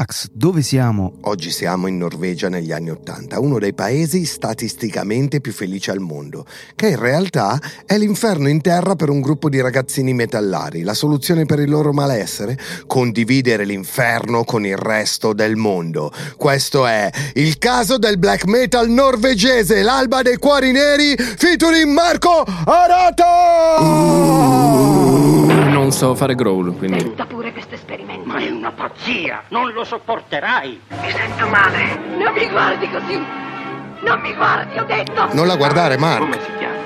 Ax, dove siamo? Oggi siamo in Norvegia negli anni Ottanta, uno dei paesi statisticamente più felici al mondo, che in realtà è l'inferno in terra per un gruppo di ragazzini metallari. La soluzione per il loro malessere? Condividere l'inferno con il resto del mondo. Questo è il caso del black metal norvegese, l'alba dei cuori neri, featuring Marco Arata! Uh, non so fare growl, quindi... Tenta pure questo esperimento. Ma è una pazzia, non lo sopporterai. Mi sento male. Non mi guardi così. Non mi guardi, ho detto. Non la guardare, Mark. Come si chiama?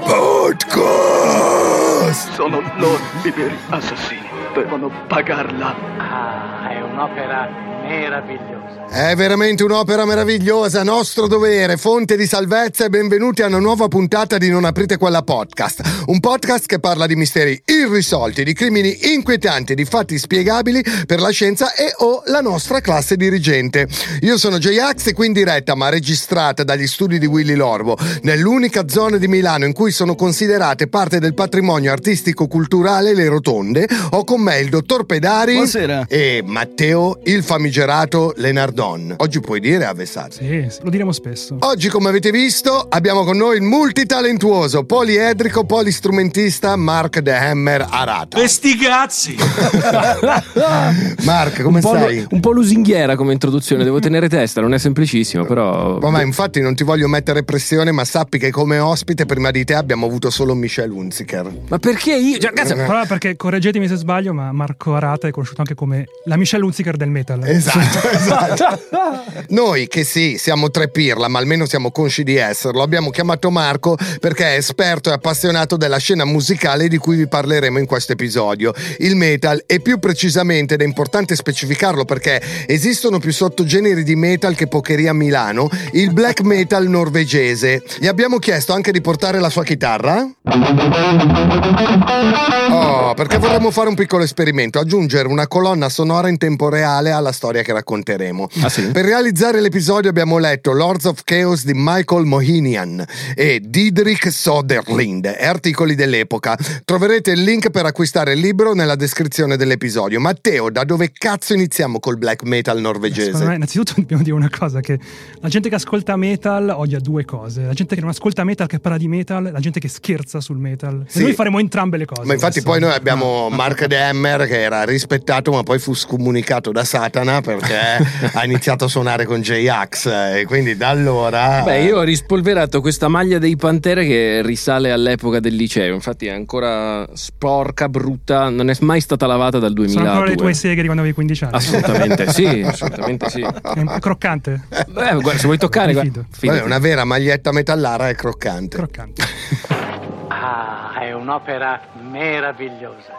Podcast! Sono loro i veri assassini. Devono pagarla. Ah, è un'opera meravigliosa. È veramente un'opera meravigliosa, nostro dovere, fonte di salvezza e benvenuti a una nuova puntata di Non aprite quella podcast. Un podcast che parla di misteri irrisolti, di crimini inquietanti, di fatti spiegabili per la scienza e o la nostra classe dirigente. Io sono J-Ax e qui in diretta, ma registrata dagli studi di Willy Lorbo, nell'unica zona di Milano in cui sono considerate parte del patrimonio artistico-culturale le rotonde, ho con me il dottor Pedari Buonasera. e Matteo, il famigerato Lenardon. Oggi puoi dire avvessato. Sì, lo diremo spesso. Oggi, come avete visto, abbiamo con noi il multitalentuoso, poliedrico, polistrumentista Mark The Hammer Arata. Sti cazzi! Mark, come un, stai? lu- un po' lusinghiera come introduzione, devo tenere testa, non è semplicissimo, però... Vabbè, infatti non ti voglio mettere pressione, ma sappi che come ospite prima di te abbiamo avuto solo Michel Hunziker. Ma perché io... Cioè, cazzo, Però perché, correggetemi se sbaglio, ma Marco Arata è conosciuto anche come la Michelle Hunziker del metal. Esatto, esatto. Noi che sì, siamo tre pirla, ma almeno siamo consci di esserlo, abbiamo chiamato Marco perché è esperto e appassionato della scena musicale di cui vi parleremo in questo episodio, il metal e più precisamente ed è importante specificarlo perché esistono più sottogeneri di metal che pocheria a Milano, il black metal norvegese. Gli abbiamo chiesto anche di portare la sua chitarra? Oh, perché vorremmo fare un piccolo esperimento, aggiungere una colonna sonora in tempo reale alla storia che racconteremo. Ah, sì? Per realizzare l'episodio abbiamo letto Lords of Chaos di Michael Mohinian e Didrik Soderlind e articoli dell'epoca. Troverete il link per acquistare il libro nella descrizione dell'episodio. Matteo, da dove cazzo iniziamo col black metal Secondo me, norvegese? innanzitutto dobbiamo dire una cosa: che la gente che ascolta metal odia due cose. La gente che non ascolta metal, che parla di metal, la gente che scherza sul metal. Sì. E noi faremo entrambe le cose. Ma infatti adesso. poi noi abbiamo Mark De Hammer che era rispettato ma poi fu scomunicato da Satana perché ha iniziato a suonare con J-Ax e quindi da allora... Beh, io ho rispolverato questa maglia dei Pantera che risale all'epoca del liceo, infatti è ancora sporca, brutta, non è mai stata lavata dal Sono 2002. ancora le tue seghe di quando avevi 15 anni. Assolutamente sì, assolutamente sì. È croccante. Beh, guarda, se vuoi toccare, guarda. Vabbè, una vera maglietta metallara è croccante. Croccante. Ah, è un'opera meravigliosa.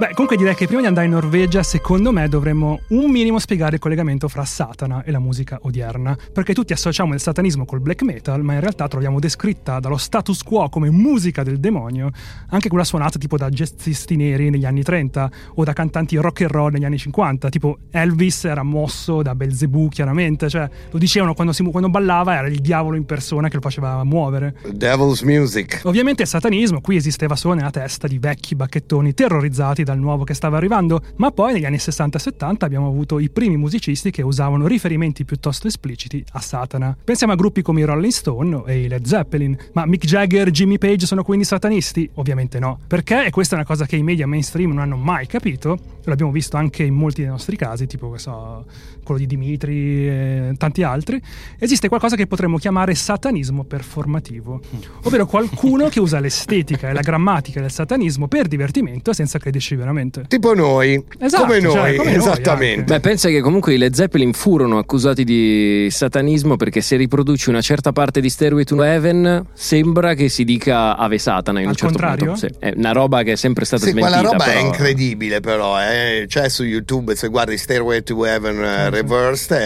Beh, comunque direi che prima di andare in Norvegia, secondo me dovremmo un minimo spiegare il collegamento fra Satana e la musica odierna, perché tutti associamo il satanismo col black metal, ma in realtà troviamo descritta dallo status quo come musica del demonio, anche quella suonata tipo da jazzisti neri negli anni 30 o da cantanti rock and roll negli anni 50, tipo Elvis era mosso da Belzebù chiaramente, cioè lo dicevano quando, si, quando ballava era il diavolo in persona che lo faceva muovere. Devil's Music. Ovviamente il satanismo qui esisteva solo nella testa di vecchi bacchettoni terrorizzati dal nuovo che stava arrivando, ma poi negli anni 60 e 70 abbiamo avuto i primi musicisti che usavano riferimenti piuttosto espliciti a Satana. Pensiamo a gruppi come i Rolling Stone e i Led Zeppelin, ma Mick Jagger e Jimmy Page sono quindi satanisti? Ovviamente no. Perché? E questa è una cosa che i media mainstream non hanno mai capito, l'abbiamo visto anche in molti dei nostri casi, tipo so, quello di Dimitri e tanti altri, esiste qualcosa che potremmo chiamare satanismo performativo, ovvero qualcuno che usa l'estetica e la grammatica del satanismo per divertimento senza crederci veramente. Tipo noi, Esatto, come cioè, noi, come noi esattamente. Beh, pensa che comunque i Led Zeppelin furono accusati di satanismo perché se riproduci una certa parte di Stairway to Heaven sembra che si dica Ave Satana in Al un certo contrario? punto. Sì, è una roba che è sempre stata Sì, smentita. quella roba è però- incredibile però, eh. c'è su YouTube, se guardi Stairway to Heaven eh, Reversed,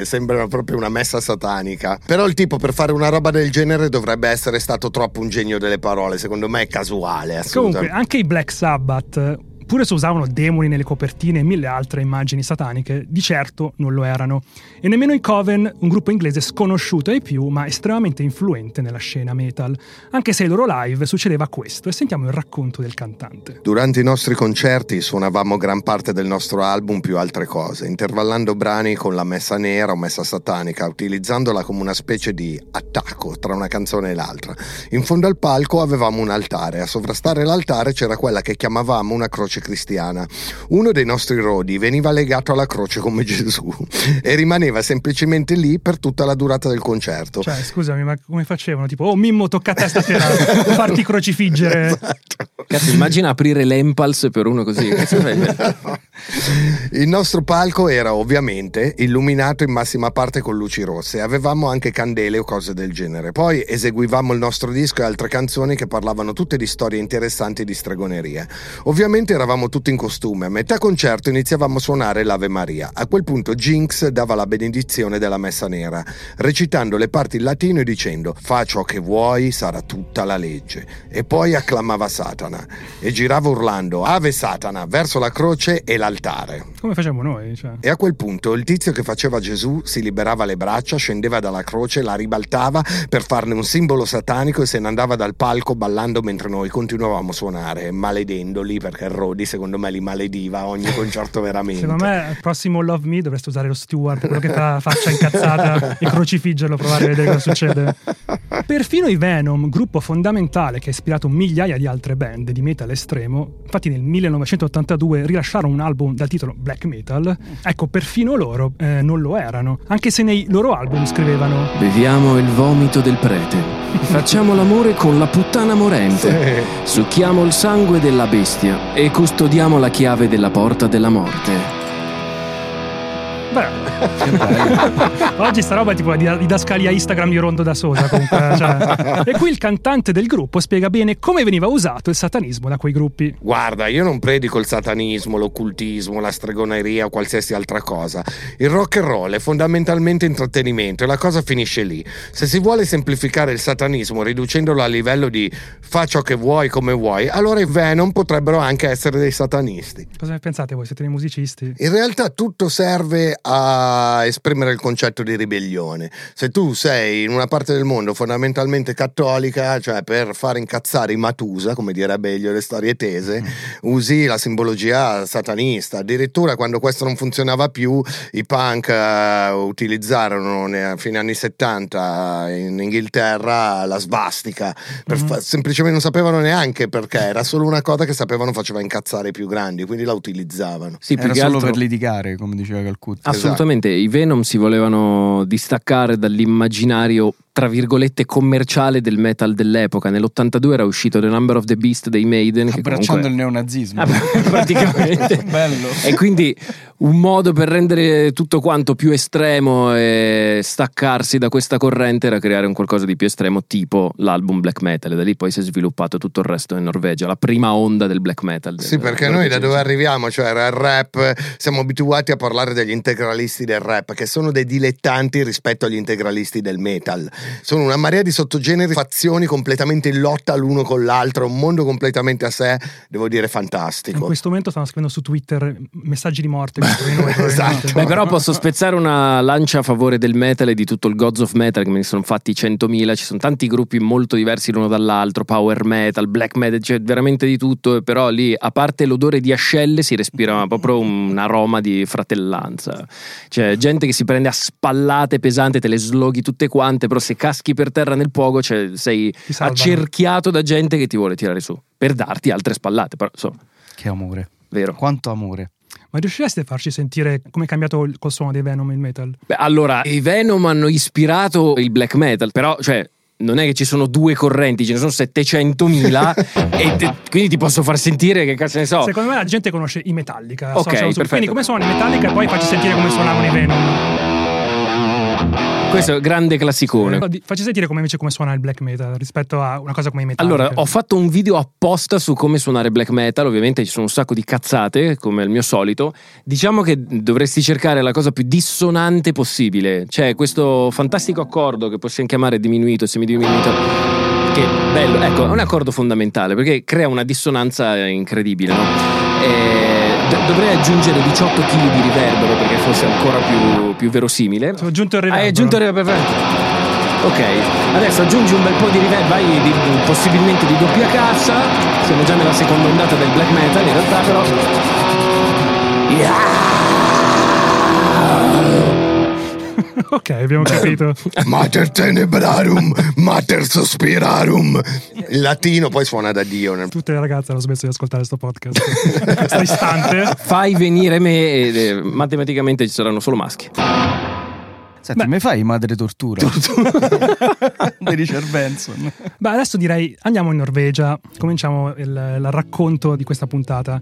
eh, sembra proprio una messa satanica. Però il tipo per fare una roba del genere dovrebbe essere stato troppo un genio delle parole, secondo me è casuale, Comunque, anche i Black Sabbath, pure se usavano demoni nelle copertine e mille altre immagini sataniche, di certo non lo erano. E nemmeno i Coven, un gruppo inglese sconosciuto ai più, ma estremamente influente nella scena metal. Anche se ai loro live succedeva questo, e sentiamo il racconto del cantante. Durante i nostri concerti suonavamo gran parte del nostro album più altre cose, intervallando brani con la messa nera o messa satanica, utilizzandola come una specie di attacco tra una canzone e l'altra. In fondo al palco avevamo un altare, a sovrastare l'altare c'era quella che chiamavamo una croce cristiana. Uno dei nostri rodi veniva legato alla croce come Gesù e rimaneva semplicemente lì per tutta la durata del concerto. Cioè, scusami, ma come facevano? Tipo, oh Mimmo, tocca a te stasera farti crocifiggere. Esatto. Cazzo, immagina aprire l'Empals per uno così. Il nostro palco era ovviamente illuminato in massima parte con luci rosse, avevamo anche candele o cose del genere. Poi eseguivamo il nostro disco e altre canzoni che parlavano tutte di storie interessanti di stregoneria. Ovviamente eravamo tutti in costume, a metà concerto iniziavamo a suonare l'Ave Maria. A quel punto Jinx dava la benedizione della messa nera, recitando le parti in latino e dicendo fa ciò che vuoi, sarà tutta la legge. E poi acclamava Satana e girava urlando Ave Satana verso la croce e l'altare. Come facciamo noi? Cioè. E a quel punto il tizio che faceva Gesù si liberava le braccia, scendeva dalla croce, la ribaltava per farne un simbolo satanico e se ne andava dal palco ballando mentre noi continuavamo a suonare, maledendoli perché Rodi secondo me li malediva a ogni concerto veramente. Secondo me, al prossimo Love Me dovreste usare lo steward, quello che fa faccia incazzata e crocifiggerlo, provare a vedere cosa succede. Perfino i Venom, gruppo fondamentale che ha ispirato migliaia di altre band di metal estremo, infatti nel 1982 rilasciarono un album dal titolo Black Metal, ecco, perfino loro eh, non lo erano, anche se nei loro album scrivevano Beviamo il vomito del prete. Facciamo l'amore con la puttana morente. Succhiamo il sangue della bestia e custodiamo la chiave della porta della morte. Beh, oggi sta roba è tipo la didascalia Instagram di Rondo da Sosa comunque. cioè. E qui il cantante del gruppo spiega bene come veniva usato il satanismo da quei gruppi. Guarda, io non predico il satanismo, l'occultismo, la stregoneria o qualsiasi altra cosa. Il rock and roll è fondamentalmente intrattenimento e la cosa finisce lì. Se si vuole semplificare il satanismo riducendolo a livello di fa ciò che vuoi come vuoi, allora i Venom potrebbero anche essere dei satanisti. Cosa ne pensate voi? Siete dei musicisti? In realtà tutto serve a esprimere il concetto di ribellione. Se tu sei in una parte del mondo fondamentalmente cattolica, cioè per far incazzare i Matusa, come direbbe Elio le storie tese, usi la simbologia satanista. Addirittura quando questo non funzionava più, i punk eh, utilizzarono ne- a fine anni 70 in Inghilterra la svastica. per fa- semplicemente non sapevano neanche perché, era solo una cosa che sapevano faceva incazzare i più grandi, quindi la utilizzavano. Sì, più Era che solo altro- per litigare, come diceva Calcutta. Esatto. Assolutamente, i Venom si volevano distaccare dall'immaginario tra virgolette commerciale del metal dell'epoca. Nell'82 era uscito The Number of the Beast dei Maiden. Che Abbracciando comunque... il neonazismo. Ah, praticamente. Bello. E quindi un modo per rendere tutto quanto più estremo e staccarsi da questa corrente era creare un qualcosa di più estremo tipo l'album black metal e da lì poi si è sviluppato tutto il resto in Norvegia, la prima onda del black metal. Sì, perché noi da dove arriviamo, cioè il rap, siamo abituati a parlare degli integralisti del rap, che sono dei dilettanti rispetto agli integralisti del metal. Sono una marea di sottogeneri, fazioni completamente in lotta l'uno con l'altro, un mondo completamente a sé, devo dire In fantastico. questo momento stanno scrivendo su Twitter messaggi di morte noi. Esatto. Beh, però posso spezzare una lancia a favore del metal e di tutto il Gods of Metal, che me ne sono fatti 100.000. Ci sono tanti gruppi molto diversi l'uno dall'altro: power metal, black metal, c'è veramente di tutto. Però lì, a parte l'odore di ascelle, si respira proprio un aroma di fratellanza. C'è gente che si prende a spallate pesante, te le sloghi tutte quante, però se caschi per terra nel pogo, cioè, sei accerchiato da gente che ti vuole tirare su per darti altre spallate. Però, insomma, Che amore. vero. Quanto amore. Ma riuscireste a farci sentire come è cambiato il- col suono dei Venom il metal? Beh, allora, i Venom hanno ispirato il black metal, però, cioè. Non è che ci sono due correnti, ce ne sono 700.000 e te- quindi ti posso far sentire che cazzo ne so. Secondo me la gente conosce i Metallica. Ok, su- perfetto. Quindi come suonano i Metallica e poi facci sentire come suonavano i Venom. Questo è un grande classicone. Facci sentire come invece come suona il black metal rispetto a una cosa come i Metallica. Allora, ho fatto un video apposta su come suonare black metal, ovviamente ci sono un sacco di cazzate, come al mio solito. Diciamo che dovresti cercare la cosa più dissonante possibile. C'è questo fantastico accordo che possiamo chiamare diminuito, semidiminuito, che bello, ecco, è un accordo fondamentale perché crea una dissonanza incredibile, no? E d- dovrei aggiungere 18 kg di riverbero perché fosse ancora più, più verosimile. Ho aggiunto il riverbero. Hai aggiunto il riverbero? Ok, adesso aggiungi un bel po' di riverbero, vai di- possibilmente di doppia cassa. Siamo già nella seconda ondata del black metal, in realtà però. ok, abbiamo capito. Mater tenebrarum, mater sospirarum. Il latino poi suona da Dio. nel- Tutte le ragazze hanno smesso di ascoltare questo podcast. In questo istante. Fai venire me e eh, matematicamente ci saranno solo maschi. Senti, Beh. mi fai madre tortura? Di Richard Benson. Beh, adesso direi andiamo in Norvegia, cominciamo il, il racconto di questa puntata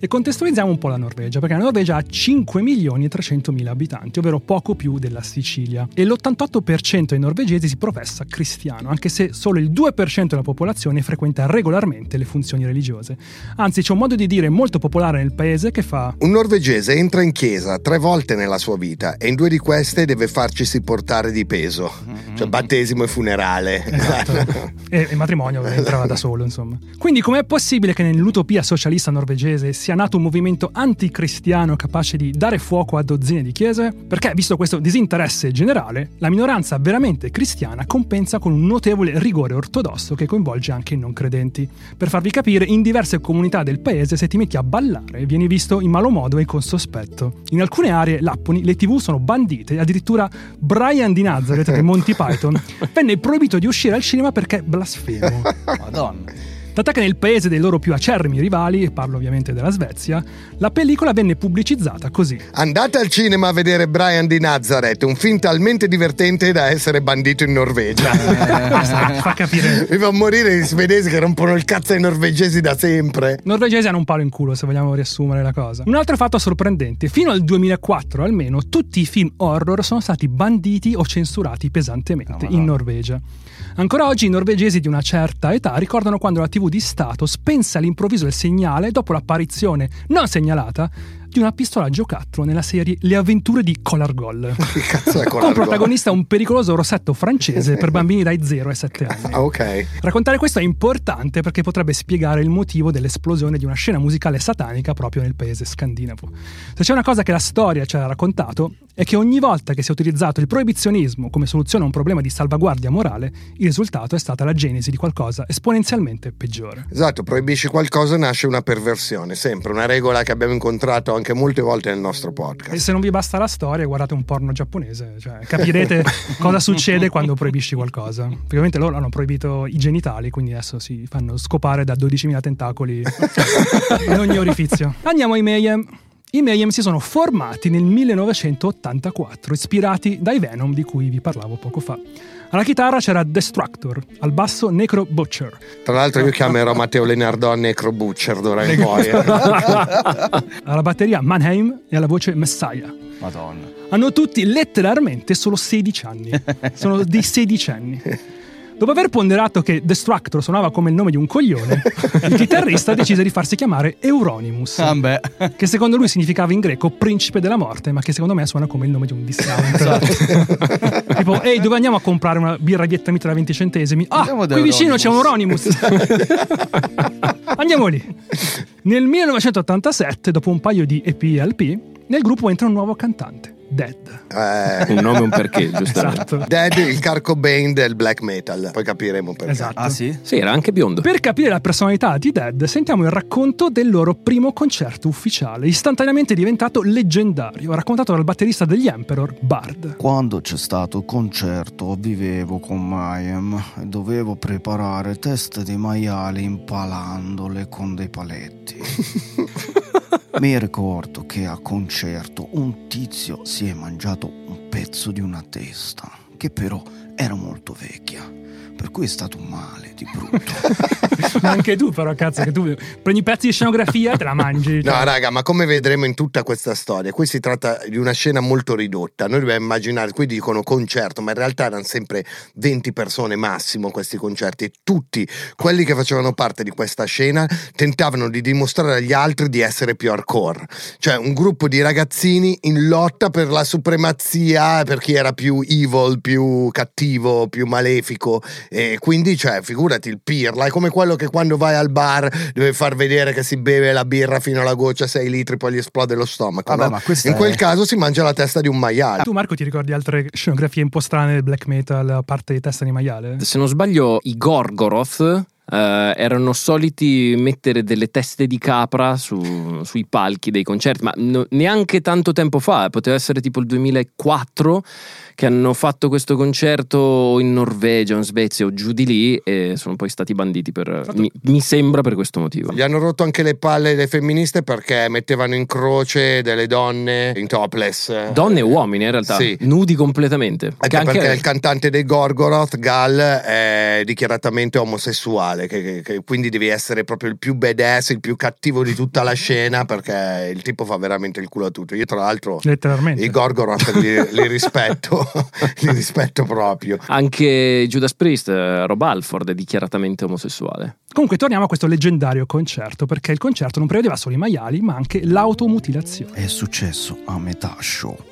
e contestualizziamo un po' la Norvegia, perché la Norvegia ha 5 milioni e 300 mila abitanti, ovvero poco più della Sicilia, e l'88% dei norvegesi si professa cristiano, anche se solo il 2% della popolazione frequenta regolarmente le funzioni religiose. Anzi, c'è un modo di dire molto popolare nel paese che fa Un norvegese entra in chiesa tre volte nella sua vita e in due di queste deve farcisi portare di peso, cioè battesimo e funerale. Esatto. e il matrimonio entrava da solo, insomma. Quindi, com'è possibile che nell'utopia socialista norvegese sia nato un movimento anticristiano capace di dare fuoco a dozzine di chiese? Perché, visto questo disinteresse generale, la minoranza veramente cristiana compensa con un notevole rigore ortodosso che coinvolge anche i non credenti. Per farvi capire, in diverse comunità del paese, se ti metti a ballare, vieni visto in malo modo e con sospetto. In alcune aree lapponi le tv sono bandite e addirittura Brian di Nazareth dei Monty Python venne proibito di uscire al cinema perché blasfemo. Madonna. Tant'è che nel paese dei loro più acerrimi rivali, e parlo ovviamente della Svezia, la pellicola venne pubblicizzata così. Andate al cinema a vedere Brian di Nazareth, un film talmente divertente da essere bandito in Norvegia. Basta, fa capire. Mi fa morire gli svedesi che rompono il cazzo ai norvegesi da sempre. Norvegesi hanno un palo in culo, se vogliamo riassumere la cosa. Un altro fatto sorprendente: fino al 2004 almeno, tutti i film horror sono stati banditi o censurati pesantemente in Norvegia. Ancora oggi i norvegesi di una certa età ricordano quando la TV di Stato spense all'improvviso il segnale dopo l'apparizione non segnalata di una pistola a giocattolo nella serie Le avventure di Collargol. Che cazzo è con Con protagonista un pericoloso rossetto francese per bambini dai 0 ai 7 anni. Ah, ok. Raccontare questo è importante perché potrebbe spiegare il motivo dell'esplosione di una scena musicale satanica proprio nel paese scandinavo. Se c'è una cosa che la storia ci ha raccontato è che ogni volta che si è utilizzato il proibizionismo come soluzione a un problema di salvaguardia morale, il risultato è stata la genesi di qualcosa esponenzialmente peggiore. Esatto, proibisci qualcosa nasce una perversione, sempre una regola che abbiamo incontrato anche molte volte nel nostro E podcast. se non vi basta la storia, guardate un porno giapponese, cioè capirete cosa succede quando proibisci qualcosa. Perché ovviamente loro hanno proibito i genitali, quindi adesso si fanno scopare da 12.000 tentacoli in ogni orifizio. Andiamo ai Mayhem. I Mayhem si sono formati nel 1984, ispirati dai Venom di cui vi parlavo poco fa. Alla chitarra c'era Destructor, al basso Necro Butcher. Tra l'altro io chiamerò Matteo Leonardo Necro Butcher d'ora in poi. eh. alla batteria Mannheim e alla voce Messiah. Madonna. Hanno tutti letteralmente solo 16 anni. Sono dei sedicenni. Dopo aver ponderato che Destructor suonava come il nome di un coglione, il chitarrista decise di farsi chiamare Euronymous, Ah, beh. che secondo lui significava in greco principe della morte, ma che secondo me suona come il nome di un discount. tipo, ehi, dove andiamo a comprare una birra vietnamita da 20 centesimi? Ah, Andiamo qui vicino c'è un Euronymous." Euronymous. Andiamo lì. Nel 1987, dopo un paio di EP e LP, nel gruppo entra un nuovo cantante, Dead. Eh, Un nome e un perché, giustamente. Esatto. Dead, il Carco Bane del black metal. Poi capiremo perché. Esatto. Ah, sì? Sì, era anche biondo. Per capire la personalità di Dead, sentiamo il racconto del loro primo concerto ufficiale, istantaneamente diventato leggendario, raccontato dal batterista degli Emperor, Bard. Quando c'è stato il concerto vivevo con Mayhem e dovevo preparare teste di maiali impalandole con dei paletti. Mi ricordo che a concerto un tizio si è mangiato un pezzo di una testa, che però era molto vecchia, per cui è stato male di brutto. Ma anche tu, però, cazzo, che tu prendi pezzi di scenografia e te la mangi. No, cioè. raga, ma come vedremo in tutta questa storia, qui si tratta di una scena molto ridotta. Noi dobbiamo immaginare, qui dicono concerto, ma in realtà erano sempre 20 persone massimo questi concerti e tutti quelli che facevano parte di questa scena tentavano di dimostrare agli altri di essere più hardcore. Cioè un gruppo di ragazzini in lotta per la supremazia, per chi era più evil, più cattivo, più malefico. E quindi, cioè, figurati il pirla, è come quello che quando vai al bar deve far vedere che si beve la birra fino alla goccia 6 litri, poi gli esplode lo stomaco. Vabbè, no? In quel è- caso si mangia la testa di un maiale. Tu, Marco, ti ricordi altre scenografie un po' strane del black metal a parte di testa di maiale? Se non sbaglio, i Gorgoroth eh, erano soliti mettere delle teste di capra su- sui palchi dei concerti, ma no- neanche tanto tempo fa, poteva essere tipo il 2004 che hanno fatto questo concerto in Norvegia, o in Svezia o giù di lì e sono poi stati banditi per, mi, mi sembra per questo motivo. Gli hanno rotto anche le palle le femministe perché mettevano in croce delle donne in topless. Donne e uomini in realtà, Sì. nudi completamente. Anche Che anche- perché il cantante dei Gorgoroth, Gal, è dichiaratamente omosessuale, che, che- che quindi devi essere proprio il più badass, il più cattivo di tutta la scena, perché il tipo fa veramente il culo a tutto. Io, tra l'altro, Letteralmente. i Gorgoroth li, li rispetto, li rispetto proprio. Anche Judas Priest, eh, Rob Alford è dichiaratamente omosessuale. Comunque torniamo a questo leggendario concerto, perché il concerto non prevedeva solo i maiali, ma anche l'automutilazione. È successo a metà show.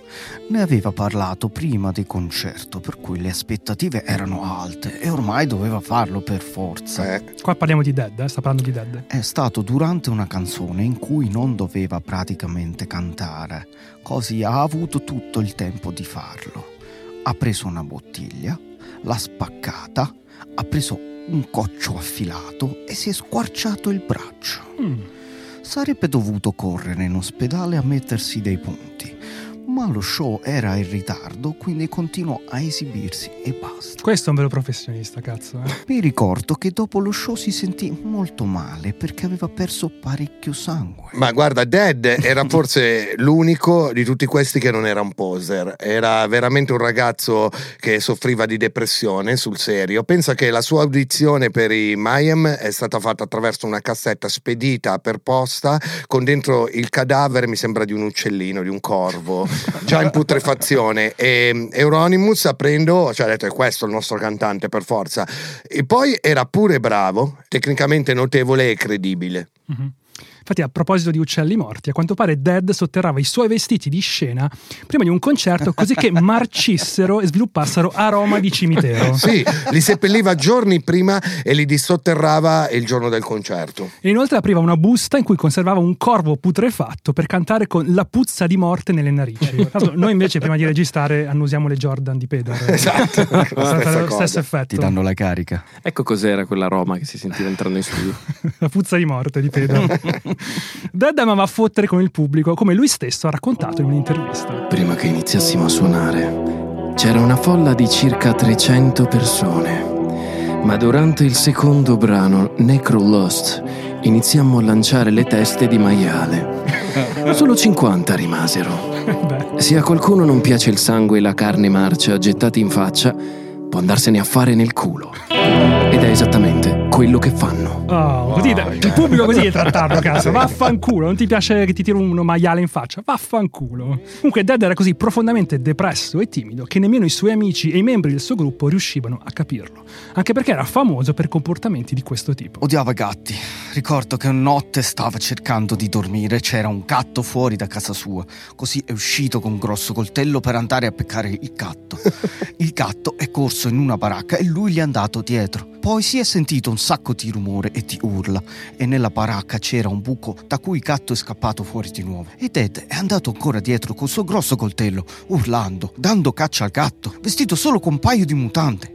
Ne aveva parlato prima del concerto, per cui le aspettative erano alte e ormai doveva farlo per forza. Eh, Qua parliamo di Dead, eh, sta parlando di Dead. È stato durante una canzone in cui non doveva praticamente cantare, così ha avuto tutto il tempo di farlo. Ha preso una bottiglia, l'ha spaccata, ha preso un coccio affilato e si è squarciato il braccio. Mm. Sarebbe dovuto correre in ospedale a mettersi dei punti, ma lo show era in ritardo, quindi continuò a esibirsi e basta. Questo è un vero professionista, cazzo. eh. Mi ricordo che dopo lo show si sentì molto male perché aveva perso parecchio sangue. Ma guarda, Dead era forse l'unico di tutti questi che non era un poser. Era veramente un ragazzo che soffriva di depressione sul serio. Pensa che la sua audizione per i Mayhem è stata fatta attraverso una cassetta spedita per posta con dentro il cadavere, mi sembra, di un uccellino, di un corvo, già in putrefazione. E Euronymous aprendo, cioè ha detto è questo il nostro cantante per forza. E poi era pure bravo, tecnicamente notevole e credibile. Mhm. Infatti, a proposito di uccelli morti, a quanto pare Dead sotterrava i suoi vestiti di scena prima di un concerto così che marcissero e sviluppassero aroma di cimitero. Sì, li seppelliva giorni prima e li dissotterrava il giorno del concerto. E inoltre apriva una busta in cui conservava un corvo putrefatto per cantare con la puzza di morte nelle narici. Noi invece prima di registrare annusiamo le Jordan di Pedro. Esatto, È stato stessa cosa. stesso effetto. Ti danno la carica. Ecco cos'era quell'aroma che si sentiva entrando in studio. la puzza di morte di Pedro. Dead amava a fottere con il pubblico, come lui stesso ha raccontato in un'intervista. Prima che iniziassimo a suonare, c'era una folla di circa 300 persone. Ma durante il secondo brano, Necrolust, iniziammo a lanciare le teste di maiale. Solo 50 rimasero. Se a qualcuno non piace il sangue e la carne marcia gettati in faccia, dopo andarsene a fare nel culo. Ed è esattamente quello che fanno. Oh, così, il pubblico così è trattarlo, cazzo. Vaffanculo, non ti piace che ti tiro un maiale in faccia? Vaffanculo. Comunque Dead era così profondamente depresso e timido che nemmeno i suoi amici e i membri del suo gruppo riuscivano a capirlo. Anche perché era famoso per comportamenti di questo tipo. Odiava i gatti. Ricordo che una notte stava cercando di dormire, c'era un gatto fuori da casa sua. Così è uscito con un grosso coltello per andare a peccare il gatto. Il gatto è corso in una baracca e lui gli è andato dietro. Poi si è sentito un sacco di rumore e di urla e nella baracca c'era un buco da cui il gatto è scappato fuori di nuovo. E Ted è andato ancora dietro col suo grosso coltello, urlando, dando caccia al gatto, vestito solo con un paio di mutande.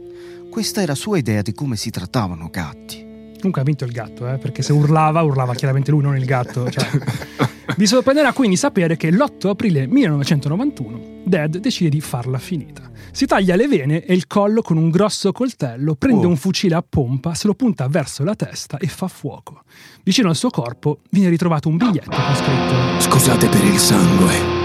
Questa era sua idea di come si trattavano gatti. Comunque ha vinto il gatto, eh, perché se urlava, urlava chiaramente lui, non il gatto. Cioè. Vi sorprenderà quindi sapere che l'8 aprile 1991 Dead decide di farla finita. Si taglia le vene e il collo con un grosso coltello, prende Oh. un fucile a pompa, se lo punta verso la testa e fa fuoco. Vicino al suo corpo viene ritrovato un biglietto con scritto Scusate per il sangue.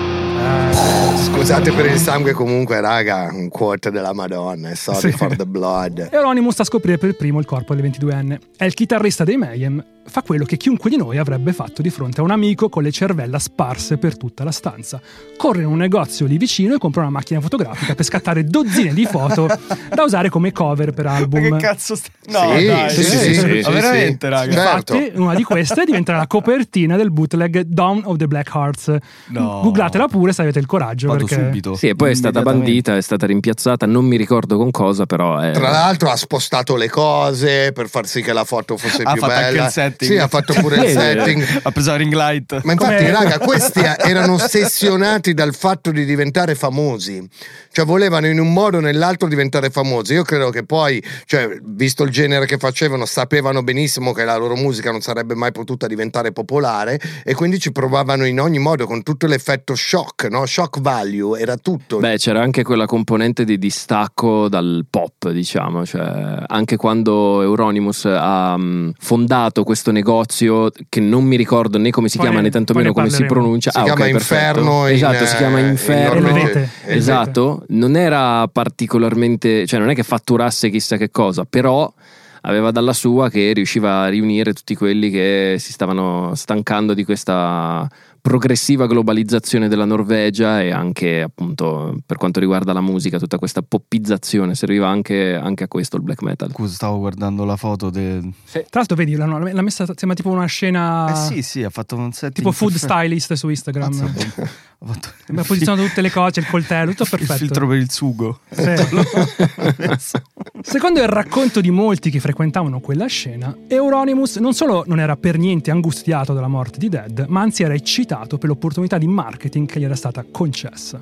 Scusate per il sangue comunque, raga, un quote della Madonna, sorry Sì. for the blood. Euronymous sta a scoprire per primo il corpo del 22enne. È il chitarrista dei Mayhem, fa quello che chiunque di noi avrebbe fatto di fronte a un amico con le cervella sparse per tutta la stanza. Corre in un negozio lì vicino e compra una macchina fotografica per scattare dozzine di foto da usare come cover per album. Ma che cazzo sta... No, Sì, dai, sì, sì, sì, Ma sì, veramente, sì. raga. Certo. Infatti, una di queste diventerà la copertina del bootleg Dawn of the Black Hearts. No. Googlatela pure se avete il coraggio. Vado perché... subito. Sì, e poi è stata bandita, è stata rimpiazzata, non mi ricordo con cosa, però è... Tra l'altro ha spostato le cose per far sì che la foto fosse Ha più fatto anche bella. Setting. Sì, ha fatto pure il setting. Ha preso la ring light. Ma infatti, Come- raga, questi erano ossessionati dal fatto di diventare famosi. Cioè, volevano in un modo o nell'altro diventare famosi. Io credo che poi, cioè, visto il genere che facevano, sapevano benissimo che la loro musica non sarebbe mai potuta diventare popolare e quindi ci provavano in ogni modo con tutto l'effetto shock, no? Shock value, era tutto. Beh, c'era anche quella componente di distacco dal pop, diciamo, cioè anche quando Euronymous ha mm, fondato questo negozio che non mi ricordo né come si Poi chiama né tantomeno come si pronuncia. Si Ah, chiama ok, perfetto. Inferno in, Esatto, si chiama eh, in Inferno. norvegese. Esatto, non era particolarmente, cioè non è che fatturasse chissà che cosa, però aveva dalla sua che riusciva a riunire tutti quelli che si stavano stancando di questa progressiva globalizzazione della Norvegia e anche appunto per quanto riguarda la musica tutta questa poppizzazione serviva anche, anche a questo il black metal Scusa, stavo guardando la foto del... Tra l'altro, vedi, l'hanno- l'ha messa, sembra tipo una scena. Eh sì, sì, ha fatto un setting Tipo food perfetto. stylist su Instagram. Mazza, ha fatto Ha posizionato tutte le cose, il coltello, tutto il perfetto. filtro per il sugo. Sì. Secondo il racconto di molti che frequentavano quella scena, Euronymous non solo non era per niente angustiato dalla morte di Dead, ma anzi era eccitato per l'opportunità di marketing che gli era stata concessa.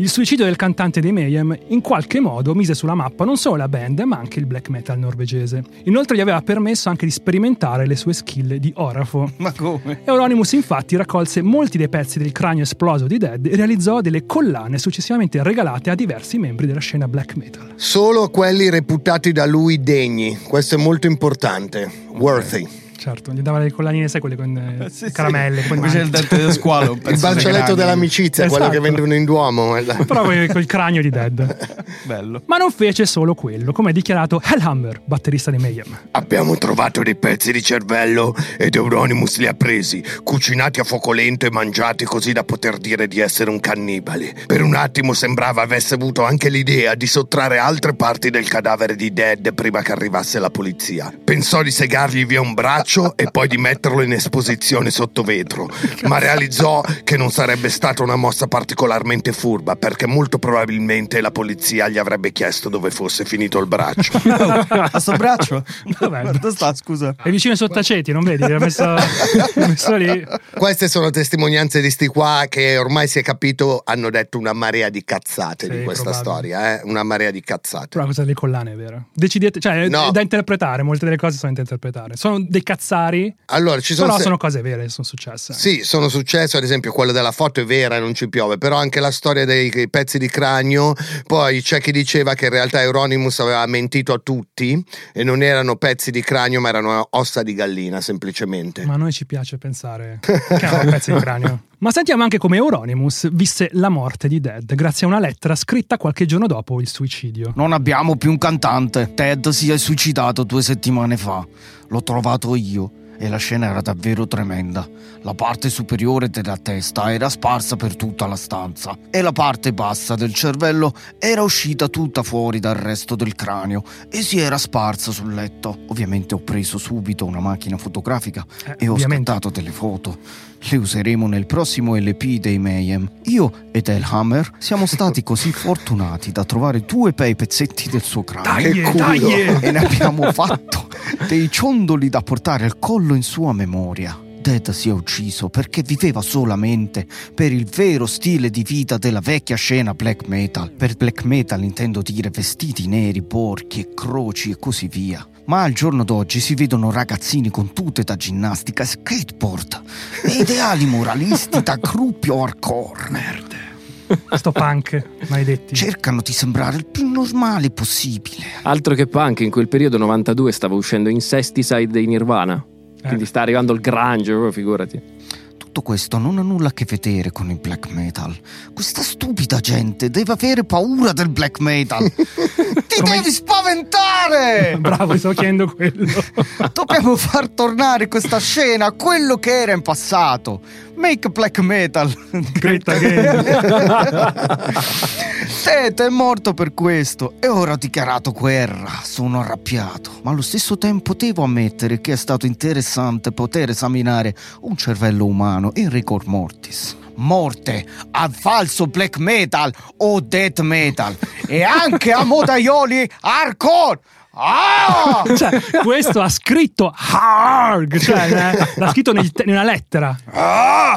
Il suicidio del cantante dei Mayhem in qualche modo mise sulla mappa non solo la band, ma anche il black metal norvegese. Inoltre gli aveva permesso anche di sperimentare le sue skill di orafo. Ma come? Euronymous infatti raccolse molti dei pezzi del cranio esploso di Dead e realizzò delle collane successivamente regalate a diversi membri della scena black metal. Solo quelli reputati da lui degni. Questo è molto importante. Worthy. Certo, gli dava le collanine, sai, quelle con eh, Sì, sì. caramelle. con Come c'è il dente dello squalo. Il di cranio. dell'amicizia, Esatto. quello che vendono in Duomo. Però col, col cranio di Dead. Bello. Ma non fece solo quello, come ha dichiarato Hellhammer, batterista dei Mayhem. Abbiamo trovato dei pezzi di cervello ed Euronymous li ha presi, cucinati a fuoco lento e mangiati così da poter dire di essere un cannibale. Per un attimo sembrava avesse avuto anche l'idea di sottrarre altre parti del cadavere di Dead prima che arrivasse la polizia. Pensò di segargli via un braccio e poi di metterlo in esposizione sotto vetro, ma realizzò che non sarebbe stata una mossa particolarmente furba perché molto probabilmente la polizia gli avrebbe chiesto dove fosse finito il braccio. A sto braccio? Dov'è? Dove sta, scusa? È vicino ai sottaceti, non vedi? L'ha messo, messo lì. Queste sono testimonianze di sti qua che ormai si è capito hanno detto una marea di cazzate Sì, di questa probabile. storia, eh? una marea di cazzate. Però cosa delle collane è vero. Decidete, cioè, è- No. è da interpretare, molte delle cose sono da interpretare. Sono dei cazzari, Allora, ci sono però se- sono cose vere, sono successe. Sì, sono successe, ad esempio quella della foto è vera e non ci piove, però anche la storia dei dei pezzi di cranio, poi c'è chi diceva che in realtà Euronymous aveva mentito a tutti e non erano pezzi di cranio ma erano ossa di gallina semplicemente. Ma a noi ci piace pensare che erano pezzi di cranio. Ma sentiamo anche come Euronymous visse la morte di Dead grazie a una lettera scritta qualche giorno dopo il suicidio. Non abbiamo più un cantante. Ted si è suicidato due settimane fa. L'ho trovato io e la scena era davvero tremenda. La parte superiore della testa era sparsa per tutta la stanza e la parte bassa del cervello era uscita tutta fuori dal resto del cranio e si era sparsa sul letto. Ovviamente ho preso subito una macchina fotografica Eh, e ho ovviamente. scattato delle foto. Le useremo nel prossimo LP dei Mayhem. Io ed Elhammer siamo stati così fortunati da trovare due bei pezzetti del suo cranio Dai, e ne abbiamo fatto dei ciondoli da portare al collo in sua memoria. Dead si è ucciso perché viveva solamente per il vero stile di vita della vecchia scena black metal. Per black metal intendo dire vestiti neri, porchi e croci e così via. Ma al giorno d'oggi si vedono ragazzini con tute da ginnastica e skateboard e ideali moralisti da gruppi hardcore. Sto punk, maledetti. Cercano di sembrare il più normale possibile. Altro che punk, in quel periodo 92 stava uscendo Incesticide dei Nirvana. Quindi sta arrivando il grunge, proprio, figurati. Tutto questo non ha nulla a che vedere con il black metal. Questa stupida gente deve avere paura del black metal. Ti devi spaventare! Bravo, sto chiedendo quello. Dobbiamo far tornare questa scena a quello che era in passato. Make black metal. Great again. Tete è morto per questo e ora ho dichiarato guerra. Sono arrabbiato, ma allo stesso tempo devo ammettere che è stato interessante poter esaminare un cervello umano in rigor mortis. Morte al falso black metal o death metal e anche a modaioli hardcore. Ah! Cioè, questo ha scritto Harg, cioè eh, l'ha scritto nel- in una lettera.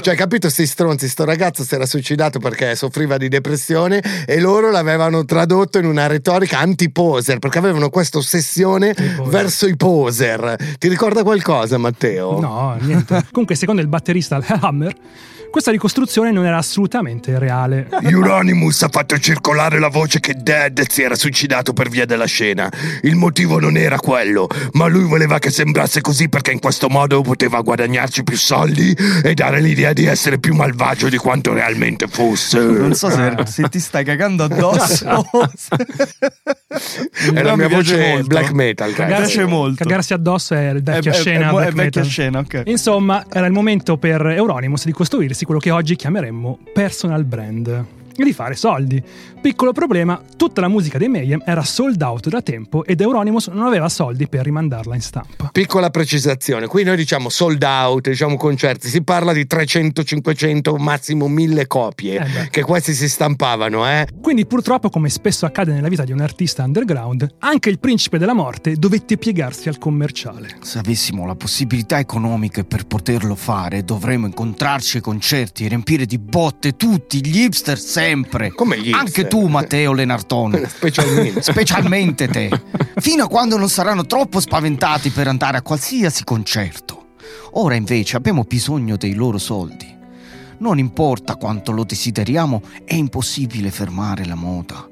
Cioè, capito, sti stronzi, sto ragazzo si era suicidato perché soffriva di depressione e loro l'avevano tradotto in una retorica anti-poser, perché avevano questa ossessione verso i poser. Ti ricorda qualcosa, Matteo? No, niente. Comunque, secondo il batterista Hammer, questa ricostruzione non era assolutamente reale. Euronymous ha fatto circolare la voce che Dead si era suicidato per via della scena. Il motivo non era quello, ma lui voleva che sembrasse così perché in questo modo poteva guadagnarci più soldi e dare l'idea di essere più malvagio di quanto realmente fosse. Non so se, se ti stai cagando addosso. È la mia voce molto. black metal, piace molto. Cagarsi addosso è il vecchia È- è- scena. è è black vecchia metal. scena, ok. Insomma, era il momento per Euronymous di costruirsi quello che oggi chiameremmo personal brand e di fare soldi. Piccolo problema, tutta la musica dei Mayhem era sold out da tempo ed Euronymous non aveva soldi per rimandarla in stampa. Piccola precisazione, qui noi diciamo sold out, diciamo concerti, si parla di 300, 500, massimo 1000 copie Eh che questi si stampavano, eh. Quindi purtroppo, come spesso accade nella vita di un artista underground, anche il principe della morte dovette piegarsi al commerciale. Se avessimo la possibilità economiche per poterlo fare, dovremmo incontrarci ai concerti e riempire di botte tutti gli hipster sempre. Come gli? Anche tu, Matteo Lenartone. Specialmente. Specialmente te. Fino a quando non saranno troppo spaventati per andare a qualsiasi concerto. Ora invece abbiamo bisogno dei loro soldi. Non importa quanto lo desideriamo, è impossibile fermare la moda.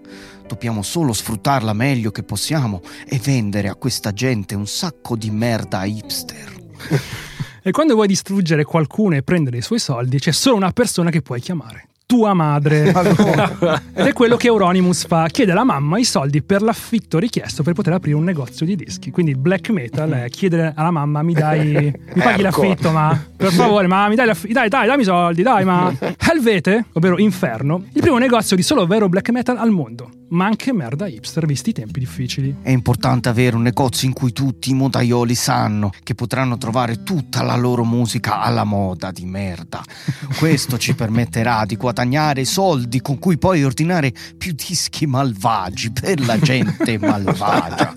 Dobbiamo solo sfruttarla meglio che possiamo e vendere a questa gente un sacco di merda hipster. E quando vuoi distruggere qualcuno e prendere i suoi soldi, c'è solo una persona che puoi chiamare. Tua madre. Ed è quello che Euronymous fa, chiede alla mamma i soldi per l'affitto richiesto per poter aprire un negozio di dischi. Quindi il black metal è chiedere alla mamma mi dai mi paghi Ecco. l'affitto, ma per favore, ma mi dai l'affitto, dai, dai, dammi i soldi, dai, ma Helvete, ovvero Inferno, il primo negozio di solo vero black metal al mondo, ma anche merda hipster visti i tempi difficili. È importante avere un negozio in cui tutti i modaioli sanno che potranno trovare tutta la loro musica alla moda di merda. Questo ci permetterà di guadagnare soldi con cui poi ordinare più dischi malvagi per la gente malvagia.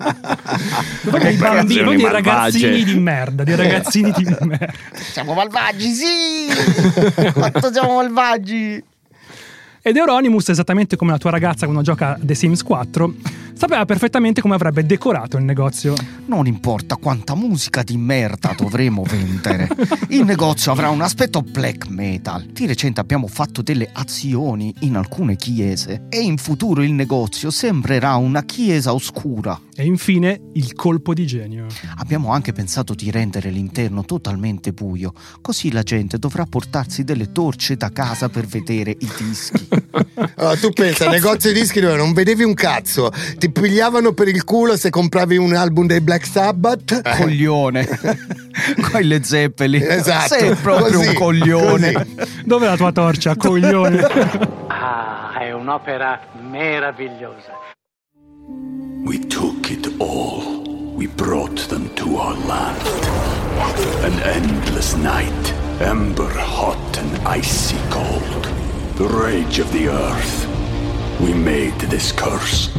Dei bambini, dei ragazzini di merda, dei ragazzini di merda. Siamo malvagi, sì! Quanto siamo malvagi! Ed Euronymous, esattamente come la tua ragazza quando gioca The Sims 4, sapeva perfettamente come avrebbe decorato il negozio. Non importa quanta musica di merda dovremo vendere, il negozio avrà un aspetto black metal. Di recente abbiamo fatto delle azioni in alcune chiese e in futuro il negozio sembrerà una chiesa oscura. E infine il colpo di genio. Abbiamo anche pensato di rendere l'interno totalmente buio, così la gente dovrà portarsi delle torce da casa per vedere i dischi. Allora, tu pensa, negozi di dischi dove non vedevi un cazzo, ti pigliavano per il culo se compravi un album dei Black Sabbath. Coglione. Con le zeppeli. Esatto. Sei proprio Così, un coglione. così. Dov'è la tua torcia, coglione? Ah, è un'opera meravigliosa. We took it all. We brought them to our land. An endless night, ember hot and icy cold. The rage of the earth. We made this curse.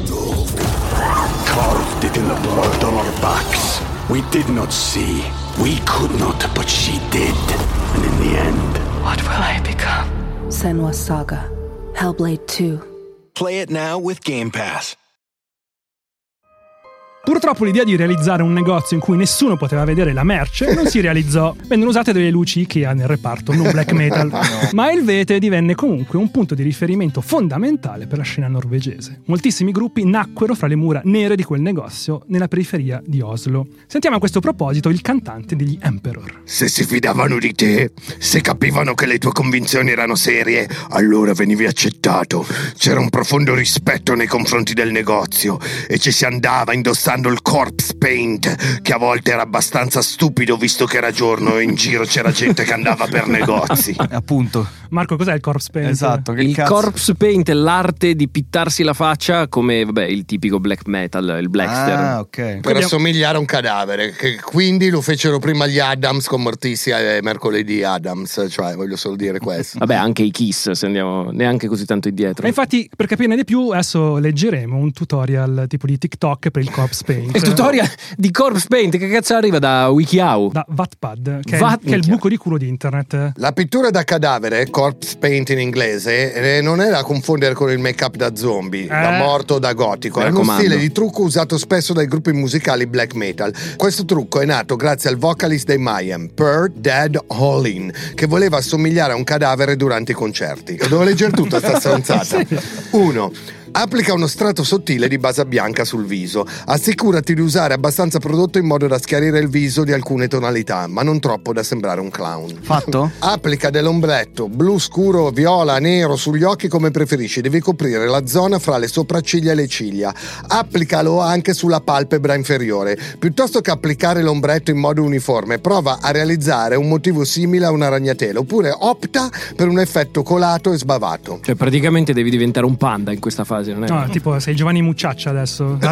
Carved in the blood on our backs. We did not see. We could not, but she did. And in the end, What will I become? Senwa Saga. Hellblade 2. Play it now with Game Pass. Purtroppo l'idea di realizzare un negozio in cui nessuno poteva vedere la merce non si realizzò. Vennero usate delle luci Ikea nel reparto, non black metal. Ma il Vete divenne comunque un punto di riferimento fondamentale per la scena norvegese. Moltissimi gruppi nacquero fra le mura nere di quel negozio nella periferia di Oslo. Sentiamo a questo proposito il cantante degli Emperor. Se si fidavano di te, se capivano che le tue convinzioni erano serie, allora venivi accettato. C'era un profondo rispetto nei confronti del negozio e ci si andava indossando il corpse paint, che a volte era abbastanza stupido visto che era giorno e in giro c'era gente che andava per negozi. Appunto. Marco, cos'è il corpse paint? Esatto, che Il cazzo- corpse paint è l'arte di pittarsi la faccia come vabbè, il tipico black metal, il blackster. Ah, ok. Per assomigliare a un cadavere, che quindi lo fecero prima gli Adams con Morticia e mercoledì Adams, cioè voglio solo dire questo. Vabbè, anche i Kiss, se andiamo neanche così tanto indietro. E infatti, per capirne di più, adesso leggeremo un tutorial tipo di TikTok per il corpse paint. Il tutorial di corpse paint, che cazzo arriva da WikiHow? Da Wattpad, che, Watt- è, che è il buco di culo di internet. La pittura da cadavere, corpse paint in inglese, eh, non è da confondere con il make-up da zombie, da morto o da gotico. È uno stile di trucco usato spesso dai gruppi musicali black metal. Questo trucco è nato grazie al vocalist dei Mayhem, Per Dead Hallin, che voleva assomigliare a un cadavere durante i concerti. Devo leggere tutta sta stronzata. Uno. Applica uno strato sottile di base bianca sul viso. Assicurati di usare abbastanza prodotto in modo da schiarire il viso di alcune tonalità, ma non troppo da sembrare un clown. Fatto? Applica dell'ombretto blu scuro, viola, nero sugli occhi come preferisci. Devi coprire la zona fra le sopracciglia e le ciglia. Applicalo anche sulla palpebra inferiore. Piuttosto che applicare l'ombretto in modo uniforme, prova a realizzare un motivo simile a una ragnatela, oppure opta per un effetto colato e sbavato. Cioè, praticamente devi diventare un panda in questa fase, non è? No, tipo sei Giovanni Mucciaccia adesso.